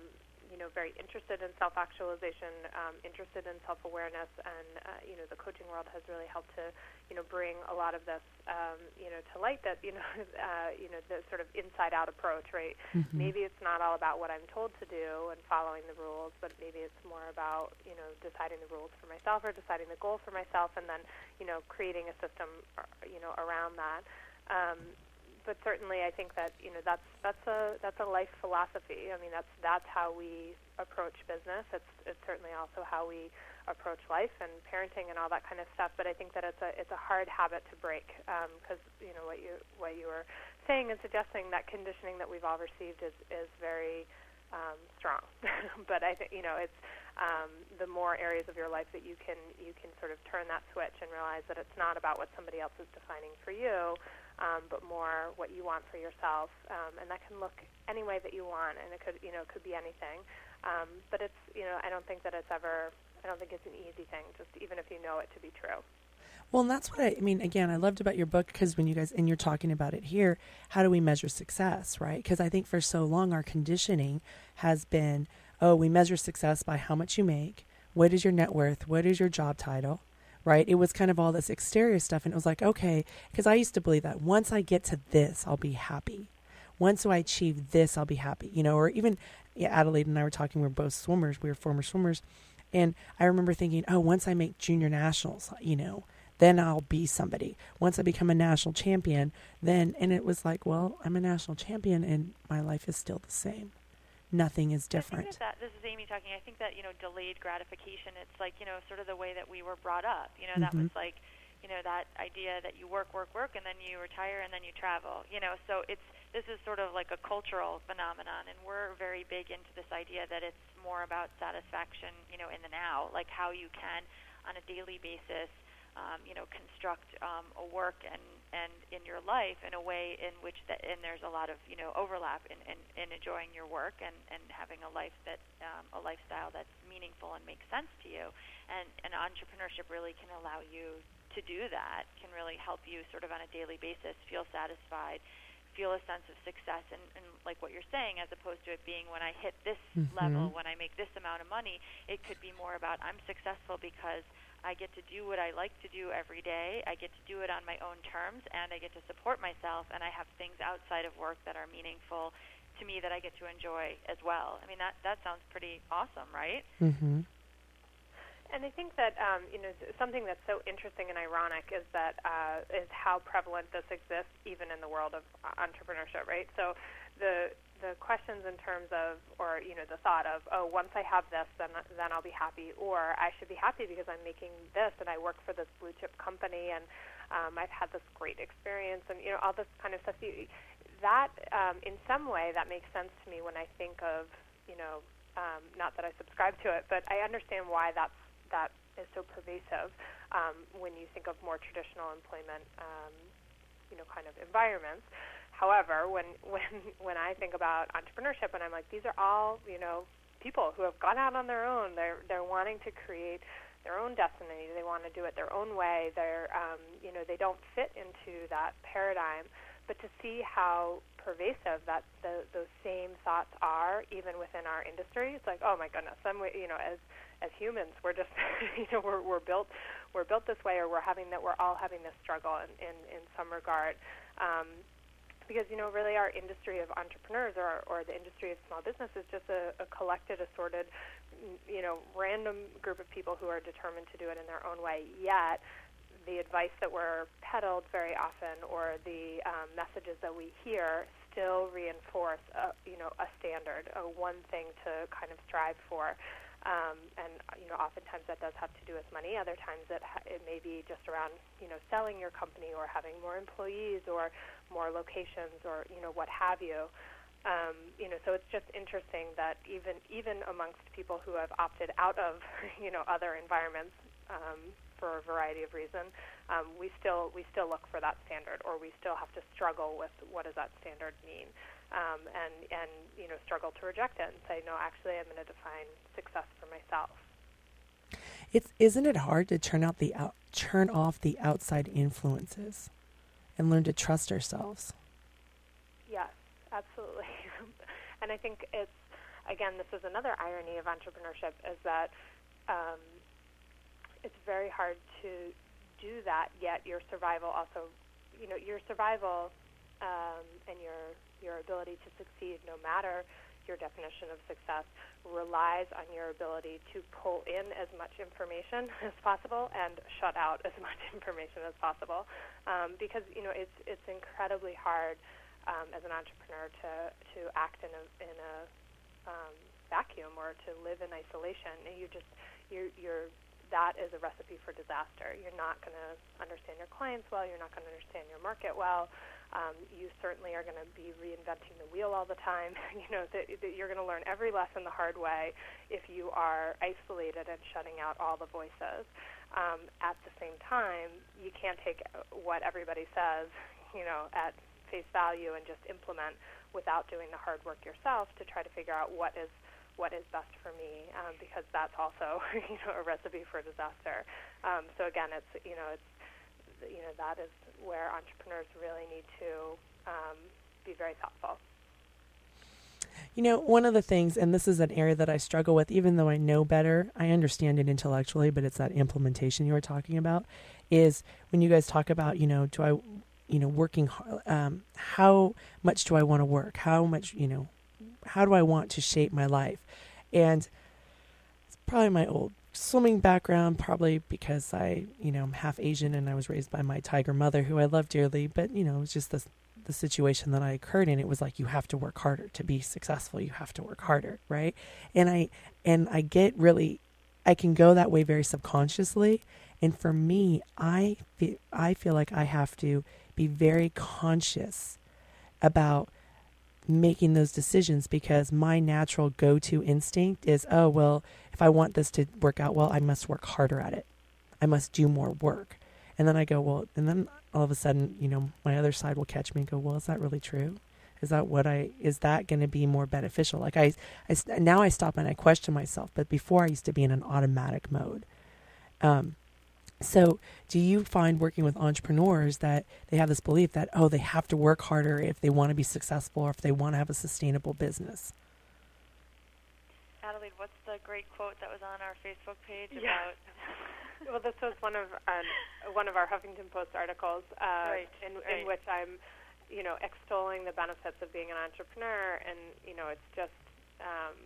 you know, very interested in self-actualization, um, interested in self-awareness, and uh, you know, the coaching world has really helped to, you know, bring a lot of this, um, you know, to light. That you know, uh, you know, the sort of inside-out approach, right? Mm-hmm. Maybe it's not all about what I'm told to do and following the rules, but maybe it's more about, you know, deciding the rules for myself or deciding the goal for myself, and then, you know, creating a system, uh, you know, around that. Um, but certainly I think that you know that's that's a that's a life philosophy. I mean that's that's how we approach business. It's it's certainly also how we approach life and parenting and all that kind of stuff. But I think that it's a it's a hard habit to break because um, you know what you what you were saying and suggesting that conditioning that we've all received is is very um, strong. but I think you know it's um, the more areas of your life that you can you can sort of turn that switch and realize that it's not about what somebody else is defining for you, um, but more what you want for yourself. Um, and that can look any way that you want, and it could, you know, could be anything. Um, but it's, you know, I don't think that it's ever, I don't think it's an easy thing, just even if you know it to be true. Well, and that's what I, I mean. Again, I loved about your book because when you guys and you're talking about it here, how do we measure success, right? Because I think for so long our conditioning has been, oh, we measure success by how much you make, what is your net worth, what is your job title, right? It was kind of all this exterior stuff. And it was like, okay, because I used to believe that once I get to this, I'll be happy. Once I achieve this, I'll be happy, you know, or even yeah, Adelaide and I were talking, we are both swimmers, we were former swimmers. And I remember thinking, oh, once I make junior nationals, you know, then I'll be somebody. Once I become a national champion, then, and it was like, well, I'm a national champion and my life is still the same nothing is different. That, this is Amy talking. I think that you know delayed gratification. It's like you know sort of the way that we were brought up. You know mm-hmm. that was like you know that idea that you work, work, work, and then you retire and then you travel. You know, so it's this is sort of like a cultural phenomenon, and we're very big into this idea that it's more about satisfaction. You know, in the now, like how you can on a daily basis um, you know, construct um, a work and, and in your life in a way in which that and there's a lot of you know overlap in, in, in enjoying your work and, and having a life that um, a lifestyle that's meaningful and makes sense to you. And, and entrepreneurship really can allow you to do that. Can really help you sort of on a daily basis feel satisfied feel a sense of success and, and like what you're saying as opposed to it being when I hit this mm-hmm. level, when I make this amount of money, it could be more about I'm successful because I get to do what I like to do every day. I get to do it on my own terms, and I get to support myself. And I have things outside of work that are meaningful to me that I get to enjoy as well. I mean, that that sounds pretty awesome, right? Mm-hmm. And I think that um, you know something that's so interesting and ironic is that uh, is how prevalent this exists even in the world of entrepreneurship, right? So the the questions in terms of, or you know, the thought of, oh, once I have this, then then I'll be happy, or I should be happy because I'm making this and I work for this blue chip company and um, I've had this great experience and you know all this kind of stuff. That um, in some way that makes sense to me when I think of you know, um, not that I subscribe to it, but I understand why that's that is so pervasive um, when you think of more traditional employment, um, you know, kind of environments. However, when when when I think about entrepreneurship, and I'm like, these are all you know people who have gone out on their own. They're they're wanting to create their own destiny. They want to do it their own way. They're um, you know they don't fit into that paradigm. But to see how pervasive that the, those same thoughts are, even within our industry, it's like, oh my goodness, I'm you know as as humans, we're just you know we're we're built we're built this way, or we're having that we're all having this struggle in in, in some regard. Um, because you know really our industry of entrepreneurs or or the industry of small business is just a, a collected, assorted, you know, random group of people who are determined to do it in their own way. Yet the advice that we're peddled very often or the um, messages that we hear still reinforce a, you know a standard, a one thing to kind of strive for. Um, and you know, oftentimes that does have to do with money. Other times it ha- it may be just around you know selling your company or having more employees or more locations or you know what have you. Um, you know, so it's just interesting that even even amongst people who have opted out of you know other environments um, for a variety of reasons, um, we still we still look for that standard, or we still have to struggle with what does that standard mean um, and and you know struggle to reject it and say no actually I'm going to define success for myself. It's isn't it hard to turn out the out, turn off the outside influences and learn to trust ourselves? Yes, absolutely. and I think it's again this is another irony of entrepreneurship is that um, it's very hard to do that yet your survival also you know your survival um, and your your ability to succeed, no matter your definition of success, relies on your ability to pull in as much information as possible and shut out as much information as possible. Um, because you know it's it's incredibly hard um, as an entrepreneur to to act in a in a um, vacuum or to live in isolation. You just you're you're that is a recipe for disaster. You're not going to understand your clients well. You're not going to understand your market well. Um, you certainly are going to be reinventing the wheel all the time. you know that, that you're going to learn every lesson the hard way if you are isolated and shutting out all the voices. Um, at the same time, you can't take what everybody says, you know, at face value and just implement without doing the hard work yourself to try to figure out what is what is best for me, um, because that's also you know a recipe for disaster. Um, so again, it's you know it's you know that is where entrepreneurs really need to um, be very thoughtful. You know, one of the things, and this is an area that I struggle with, even though I know better, I understand it intellectually, but it's that implementation you were talking about, is when you guys talk about, you know, do I, you know, working, um, how much do I want to work? How much, you know, how do I want to shape my life? And it's probably my old swimming background, probably because I, you know, I'm half Asian and I was raised by my tiger mother, who I love dearly. But you know, it was just the the situation that I occurred in. It was like you have to work harder to be successful. You have to work harder, right? And I and I get really, I can go that way very subconsciously. And for me, I feel, I feel like I have to be very conscious about making those decisions because my natural go to instinct is, oh, well, if I want this to work out well, I must work harder at it. I must do more work. And then I go, well, and then all of a sudden, you know, my other side will catch me and go, well, is that really true? Is that what I, is that going to be more beneficial? Like I, I, now I stop and I question myself, but before I used to be in an automatic mode. Um, so, do you find working with entrepreneurs that they have this belief that, oh, they have to work harder if they want to be successful or if they want to have a sustainable business? Adelaide, what's the great quote that was on our Facebook page yeah. about? well, this was one of um, one of our Huffington Post articles, uh, right, in, right. in which I'm, you know, extolling the benefits of being an entrepreneur, and you know, it's just. Um,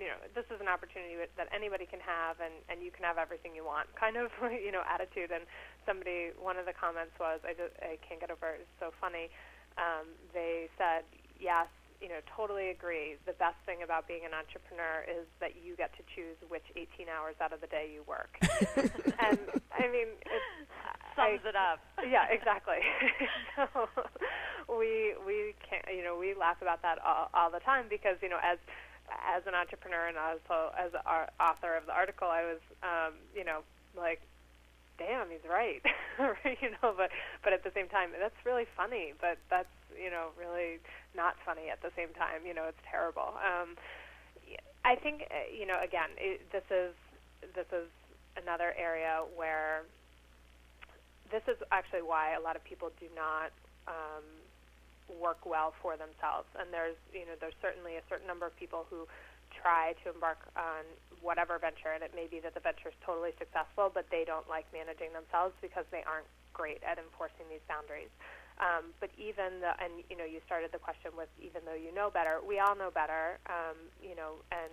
you know, this is an opportunity that anybody can have, and and you can have everything you want, kind of, you know, attitude. And somebody, one of the comments was, I just I can't get over it. It's so funny. Um, they said, yes, you know, totally agree. The best thing about being an entrepreneur is that you get to choose which 18 hours out of the day you work. and I mean, it sums I, it up. Yeah, exactly. so we we can't, you know we laugh about that all, all the time because you know as as an entrepreneur and also as our author of the article, I was um, you know like damn, he's right, you know. But but at the same time, that's really funny. But that's you know really not funny at the same time. You know, it's terrible. Um, I think uh, you know again, it, this is this is another area where this is actually why a lot of people do not um, work well for themselves. And there's you know there's certainly a certain number of people who try to embark on whatever venture, and it may be that the venture is totally successful, but they don't like managing themselves because they aren't great at enforcing these boundaries. Um, but even the, and you know, you started the question with even though you know better, we all know better, um, you know, and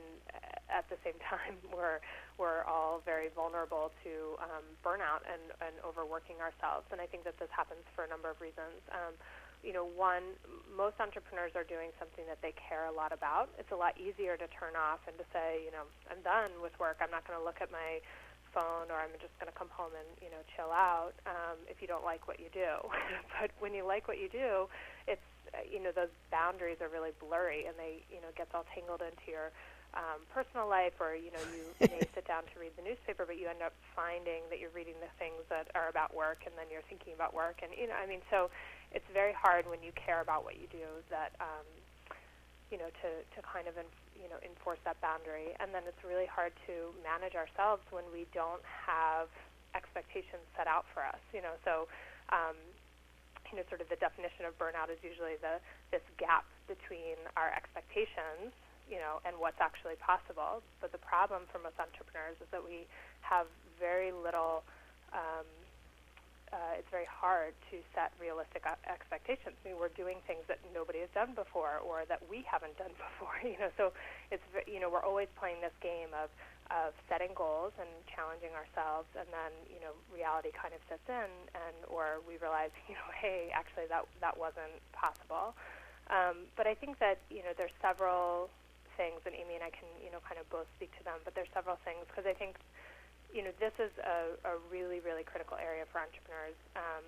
at the same time, we're we're all very vulnerable to um, burnout and, and overworking ourselves. And I think that this happens for a number of reasons. Um, you know, one, most entrepreneurs are doing something that they care a lot about. It's a lot easier to turn off and to say, you know, I'm done with work. I'm not going to look at my phone or I'm just going to come home and you know chill out um, if you don't like what you do. but when you like what you do, it's uh, you know those boundaries are really blurry and they you know gets all tangled into your um, personal life or you know you may sit down to read the newspaper but you end up finding that you're reading the things that are about work and then you're thinking about work and you know I mean so it's very hard when you care about what you do that um, you know to to kind of you know enforce that boundary. And then it's really hard to manage ourselves when we don't have expectations set out for us you know. So um, you know sort of the definition of burnout is usually the this gap between our expectations you know and what's actually possible. But the problem for most entrepreneurs is that we have very little um, uh, it's very hard to set realistic expectations. I mean, we're doing things that nobody has done before or that we haven't done before. You know, so it's you know we're always playing this game of of setting goals and challenging ourselves, and then you know reality kind of sets in, and or we realize you know hey actually that that wasn't possible. Um, but I think that you know there's several things, and Amy and I can you know kind of both speak to them. But there's several things because I think you know, this is a, a really, really critical area for entrepreneurs um,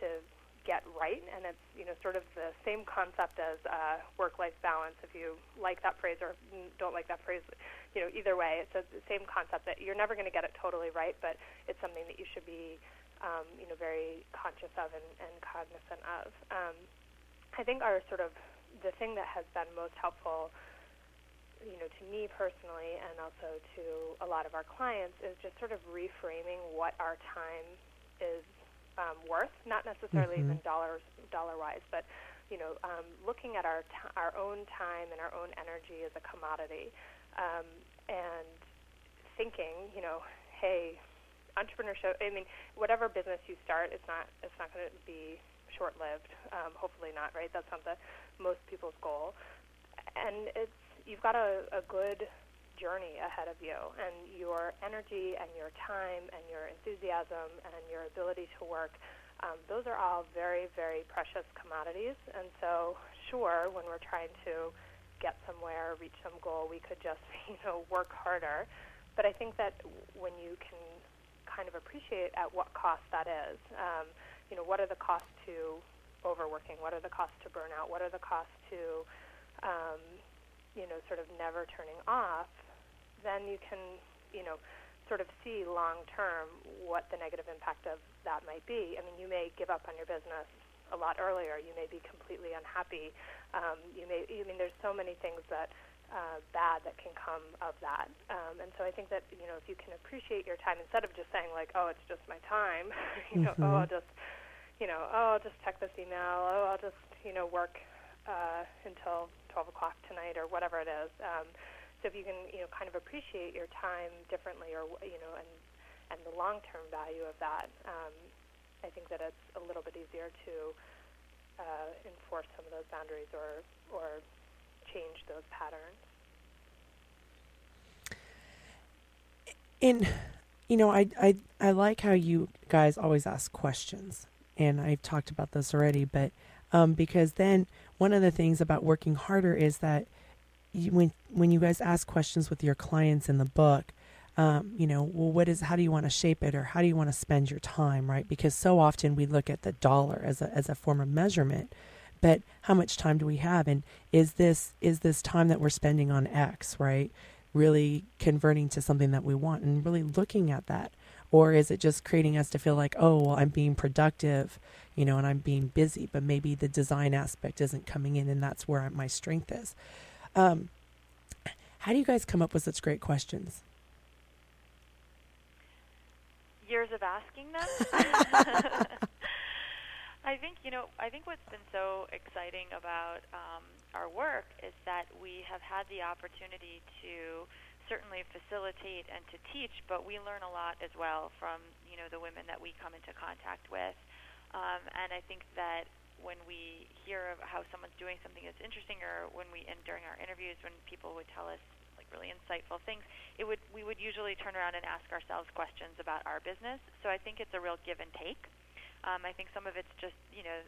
to get right, and it's you know sort of the same concept as uh, work-life balance. If you like that phrase or don't like that phrase, you know either way, it's a, the same concept that you're never going to get it totally right, but it's something that you should be um, you know very conscious of and, and cognizant of. Um, I think our sort of the thing that has been most helpful you know, to me personally and also to a lot of our clients is just sort of reframing what our time is um, worth, not necessarily mm-hmm. even dollars dollar wise, but you know, um, looking at our t- our own time and our own energy as a commodity, um, and thinking, you know, hey, entrepreneurship. I mean, whatever business you start, it's not it's not going to be short lived. Um, hopefully not, right? That's not the most people's goal, and it's you've got a, a good journey ahead of you, and your energy and your time and your enthusiasm and your ability to work. Um, those are all very, very precious commodities. And so, sure, when we're trying to get somewhere, reach some goal, we could just, you know, work harder. But I think that when you can kind of appreciate at what cost that is, um, you know, what are the costs to overworking? What are the costs to burnout? What are the costs to um, you know, sort of never turning off, then you can, you know, sort of see long term what the negative impact of that might be. I mean, you may give up on your business a lot earlier. You may be completely unhappy. Um, you may, I mean, there's so many things that uh, bad that can come of that. Um, and so I think that you know, if you can appreciate your time instead of just saying like, oh, it's just my time, you know, mm-hmm. oh, I'll just, you know, oh, I'll just check this email. Oh, I'll just, you know, work uh, until 12 o'clock tonight or whatever it is. Um, so if you can, you know, kind of appreciate your time differently, or you know, and and the long-term value of that, um, I think that it's a little bit easier to uh, enforce some of those boundaries or or change those patterns. In, you know, I I I like how you guys always ask questions, and I've talked about this already, but um, because then one of the things about working harder is that you, when when you guys ask questions with your clients in the book, um, you know, well, what is how do you want to shape it, or how do you want to spend your time, right? Because so often we look at the dollar as a as a form of measurement, but how much time do we have, and is this is this time that we're spending on X, right? Really converting to something that we want, and really looking at that, or is it just creating us to feel like, oh, well, I'm being productive, you know, and I'm being busy, but maybe the design aspect isn't coming in, and that's where my strength is. Um, how do you guys come up with such great questions? Years of asking them. I think you know. I think what's been so exciting about um, our work is that we have had the opportunity to certainly facilitate and to teach, but we learn a lot as well from you know the women that we come into contact with. Um, and I think that when we hear of how someone's doing something that's interesting, or when we and during our interviews, when people would tell us like really insightful things, it would we would usually turn around and ask ourselves questions about our business. So I think it's a real give and take. Um, I think some of it's just you know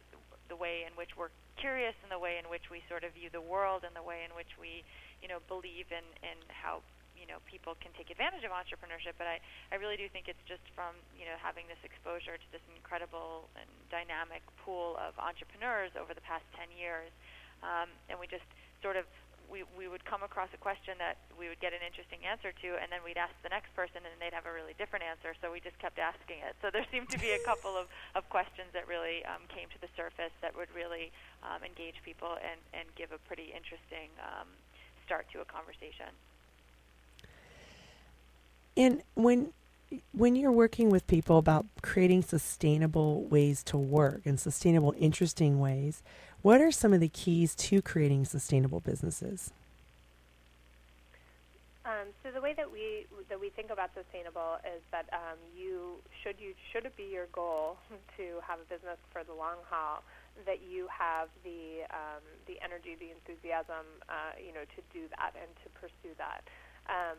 the way in which we're curious and the way in which we sort of view the world and the way in which we you know believe in in how you know people can take advantage of entrepreneurship but I, I really do think it's just from you know having this exposure to this incredible and dynamic pool of entrepreneurs over the past 10 years um, and we just sort of we, we would come across a question that we would get an interesting answer to, and then we'd ask the next person, and they'd have a really different answer. So we just kept asking it. So there seemed to be a couple of, of questions that really um, came to the surface that would really um, engage people and, and give a pretty interesting um, start to a conversation. And when when you're working with people about creating sustainable ways to work and sustainable, interesting ways, what are some of the keys to creating sustainable businesses? Um, so the way that we that we think about sustainable is that um, you should you should it be your goal to have a business for the long haul that you have the um, the energy, the enthusiasm, uh, you know, to do that and to pursue that. Um,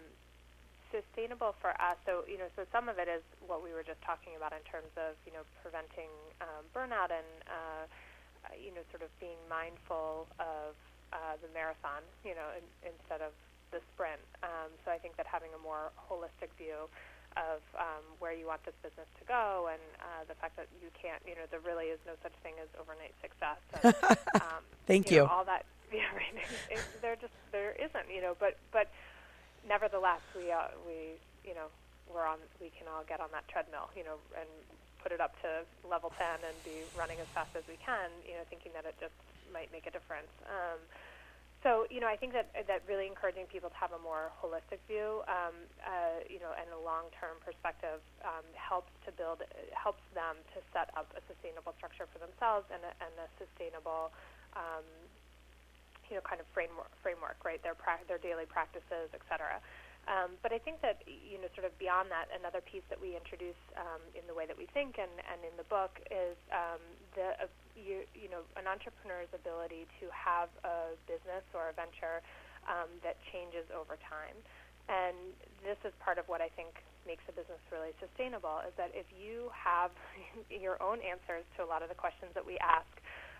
sustainable for us, so you know, so some of it is what we were just talking about in terms of you know preventing um, burnout and uh, uh, you know, sort of being mindful of uh, the marathon, you know, in, instead of the sprint. Um, so I think that having a more holistic view of um, where you want this business to go and uh, the fact that you can't, you know, there really is no such thing as overnight success. And, um, Thank you. you. Know, all that, yeah, right. it, there just there isn't, you know, but but nevertheless, we uh, we you know we're on we can all get on that treadmill, you know, and put it up to level 10 and be running as fast as we can, you know, thinking that it just might make a difference. Um, so, you know, I think that that really encouraging people to have a more holistic view, um, uh, you know, and a long-term perspective um, helps to build, helps them to set up a sustainable structure for themselves and a, and a sustainable, um, you know, kind of framework, framework, right? Their pra- their daily practices, et cetera. Um, but I think that you know, sort of beyond that, another piece that we introduce um, in the way that we think and, and in the book is um, the uh, you, you know an entrepreneur's ability to have a business or a venture um, that changes over time. And this is part of what I think makes a business really sustainable is that if you have your own answers to a lot of the questions that we ask,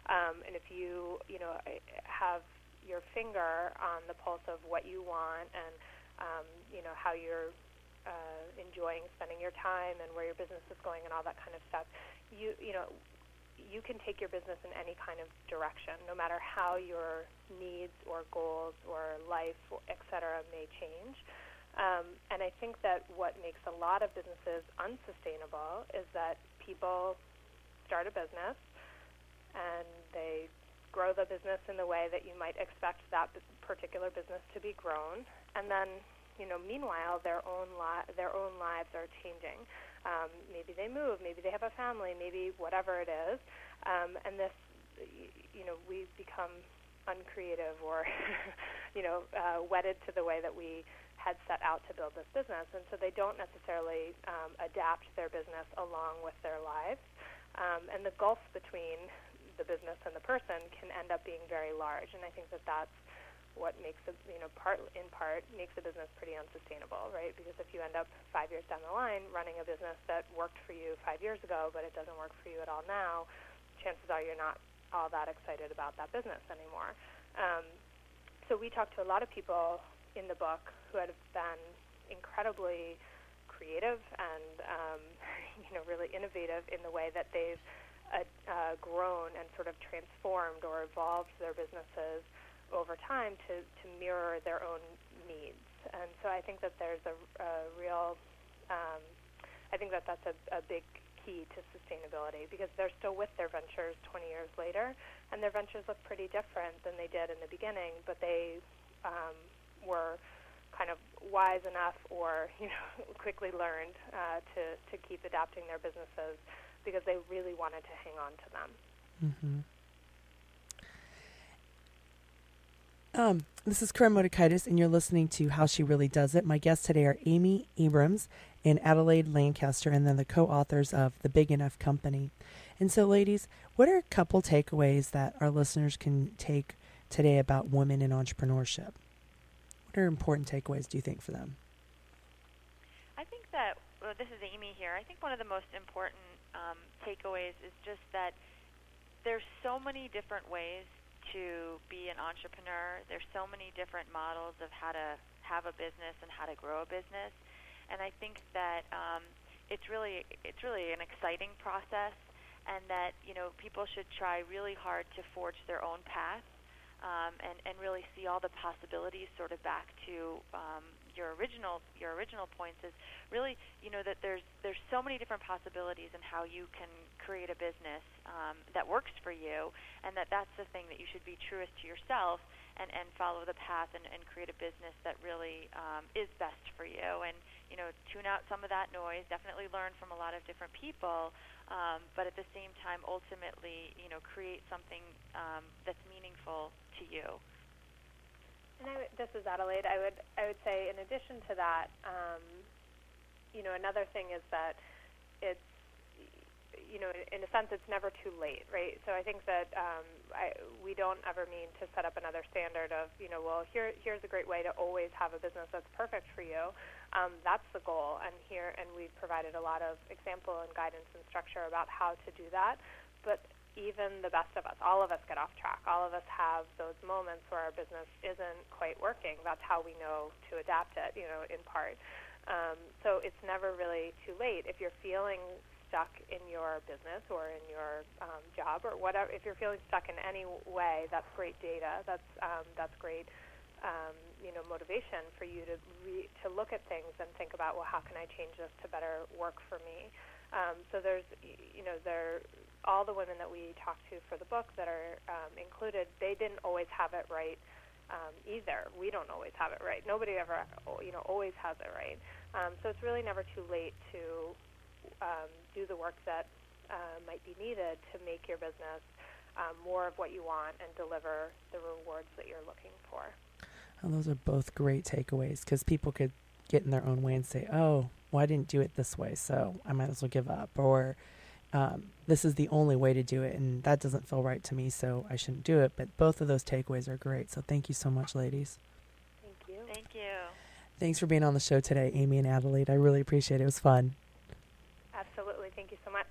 um, and if you you know have your finger on the pulse of what you want and um, you know, how you're uh, enjoying spending your time and where your business is going and all that kind of stuff. You, you know, you can take your business in any kind of direction, no matter how your needs or goals or life, et cetera, may change. Um, and I think that what makes a lot of businesses unsustainable is that people start a business and they grow the business in the way that you might expect that particular business to be grown, and then you know meanwhile their own li- their own lives are changing. Um, maybe they move, maybe they have a family, maybe whatever it is, um, and this you know we become uncreative or you know uh, wedded to the way that we had set out to build this business, and so they don't necessarily um, adapt their business along with their lives. Um, and the gulf between the business and the person can end up being very large. And I think that that's what makes a you know part in part makes a business pretty unsustainable, right? Because if you end up five years down the line running a business that worked for you five years ago, but it doesn't work for you at all now, chances are you're not all that excited about that business anymore. Um, so we talked to a lot of people in the book who had been incredibly creative and um, you know really innovative in the way that they've uh, grown and sort of transformed or evolved their businesses over time to, to mirror their own needs. And so I think that there's a, a real, um, I think that that's a, a big key to sustainability because they're still with their ventures 20 years later, and their ventures look pretty different than they did in the beginning, but they um, were kind of wise enough or you know quickly learned uh, to to keep adapting their businesses because they really wanted to hang on to them. Mm-hmm. Um, this is Koren Motekaitis, and you're listening to How She Really Does It. My guests today are Amy Abrams and Adelaide Lancaster, and then the co authors of The Big Enough Company. And so, ladies, what are a couple takeaways that our listeners can take today about women in entrepreneurship? What are important takeaways, do you think, for them? I think that, well, this is Amy here. I think one of the most important um, takeaways is just that there's so many different ways to be an entrepreneur. There's so many different models of how to have a business and how to grow a business, and I think that um, it's really it's really an exciting process, and that you know people should try really hard to forge their own path um, and and really see all the possibilities. Sort of back to um, your original your original points is really you know that there's there's so many different possibilities in how you can create a business um, that works for you, and that that's the thing that you should be truest to yourself and and follow the path and, and create a business that really um, is best for you, and you know tune out some of that noise. Definitely learn from a lot of different people, um, but at the same time, ultimately you know create something um, that's meaningful to you. And I, this is Adelaide. I would I would say in addition to that, um, you know, another thing is that it's you know, in a sense, it's never too late, right? So I think that um, I, we don't ever mean to set up another standard of, you know, well, here here's a great way to always have a business that's perfect for you. Um, that's the goal, and here, and we've provided a lot of example and guidance and structure about how to do that. But even the best of us, all of us get off track. All of us have those moments where our business isn't quite working. That's how we know to adapt it, you know, in part. Um, so it's never really too late. If you're feeling stuck in your business or in your um, job or whatever, if you're feeling stuck in any way, that's great data. That's um, that's great. Um, you know, motivation for you to re- to look at things and think about, well, how can I change this to better work for me? Um, so there's, you know, there all the women that we talked to for the book that are um, included, they didn't always have it right um, either. We don't always have it right. Nobody ever, you know, always has it right. Um, so it's really never too late to um, do the work that uh, might be needed to make your business um, more of what you want and deliver the rewards that you're looking for. And those are both great takeaways because people could get in their own way and say, "Oh, well, I didn't do it this way, so I might as well give up," or um, this is the only way to do it, and that doesn't feel right to me, so I shouldn't do it. But both of those takeaways are great. So thank you so much, ladies. Thank you. Thank you. Thanks for being on the show today, Amy and Adelaide. I really appreciate it. It was fun. Absolutely. Thank you so much.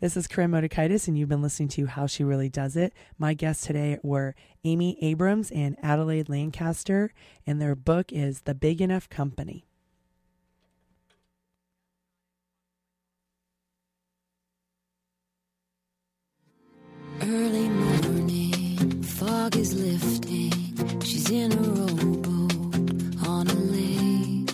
This is Koren Motekaitis, and you've been listening to How She Really Does It. My guests today were Amy Abrams and Adelaide Lancaster, and their book is The Big Enough Company. Fog is lifting. She's in a rowboat on a lake.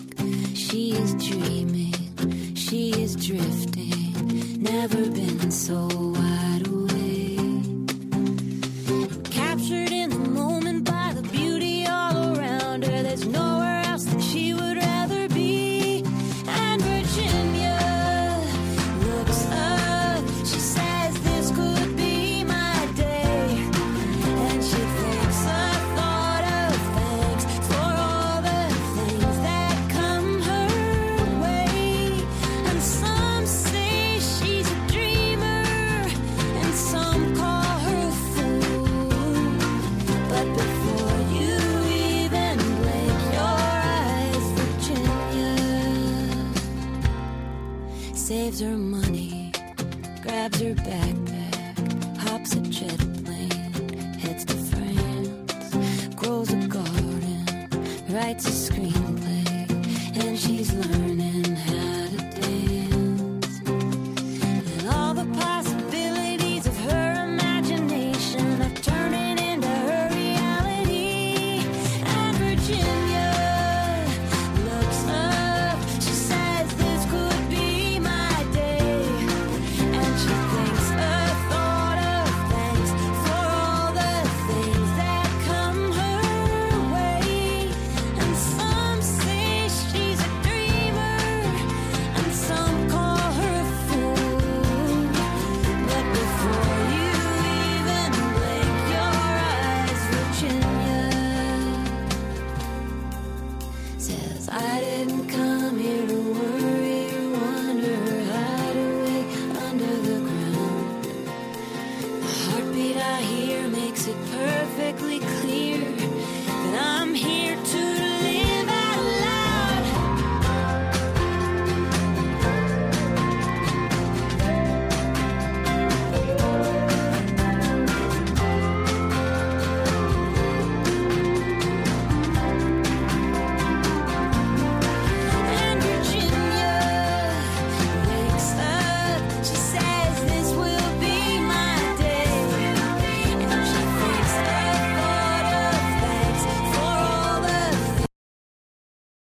She is dreaming, she is drifting. Never been so wide awake. Captured saves her money, grabs her backpack, hops a jet plane, heads to France, grows a garden, writes a screenplay, and she's learning.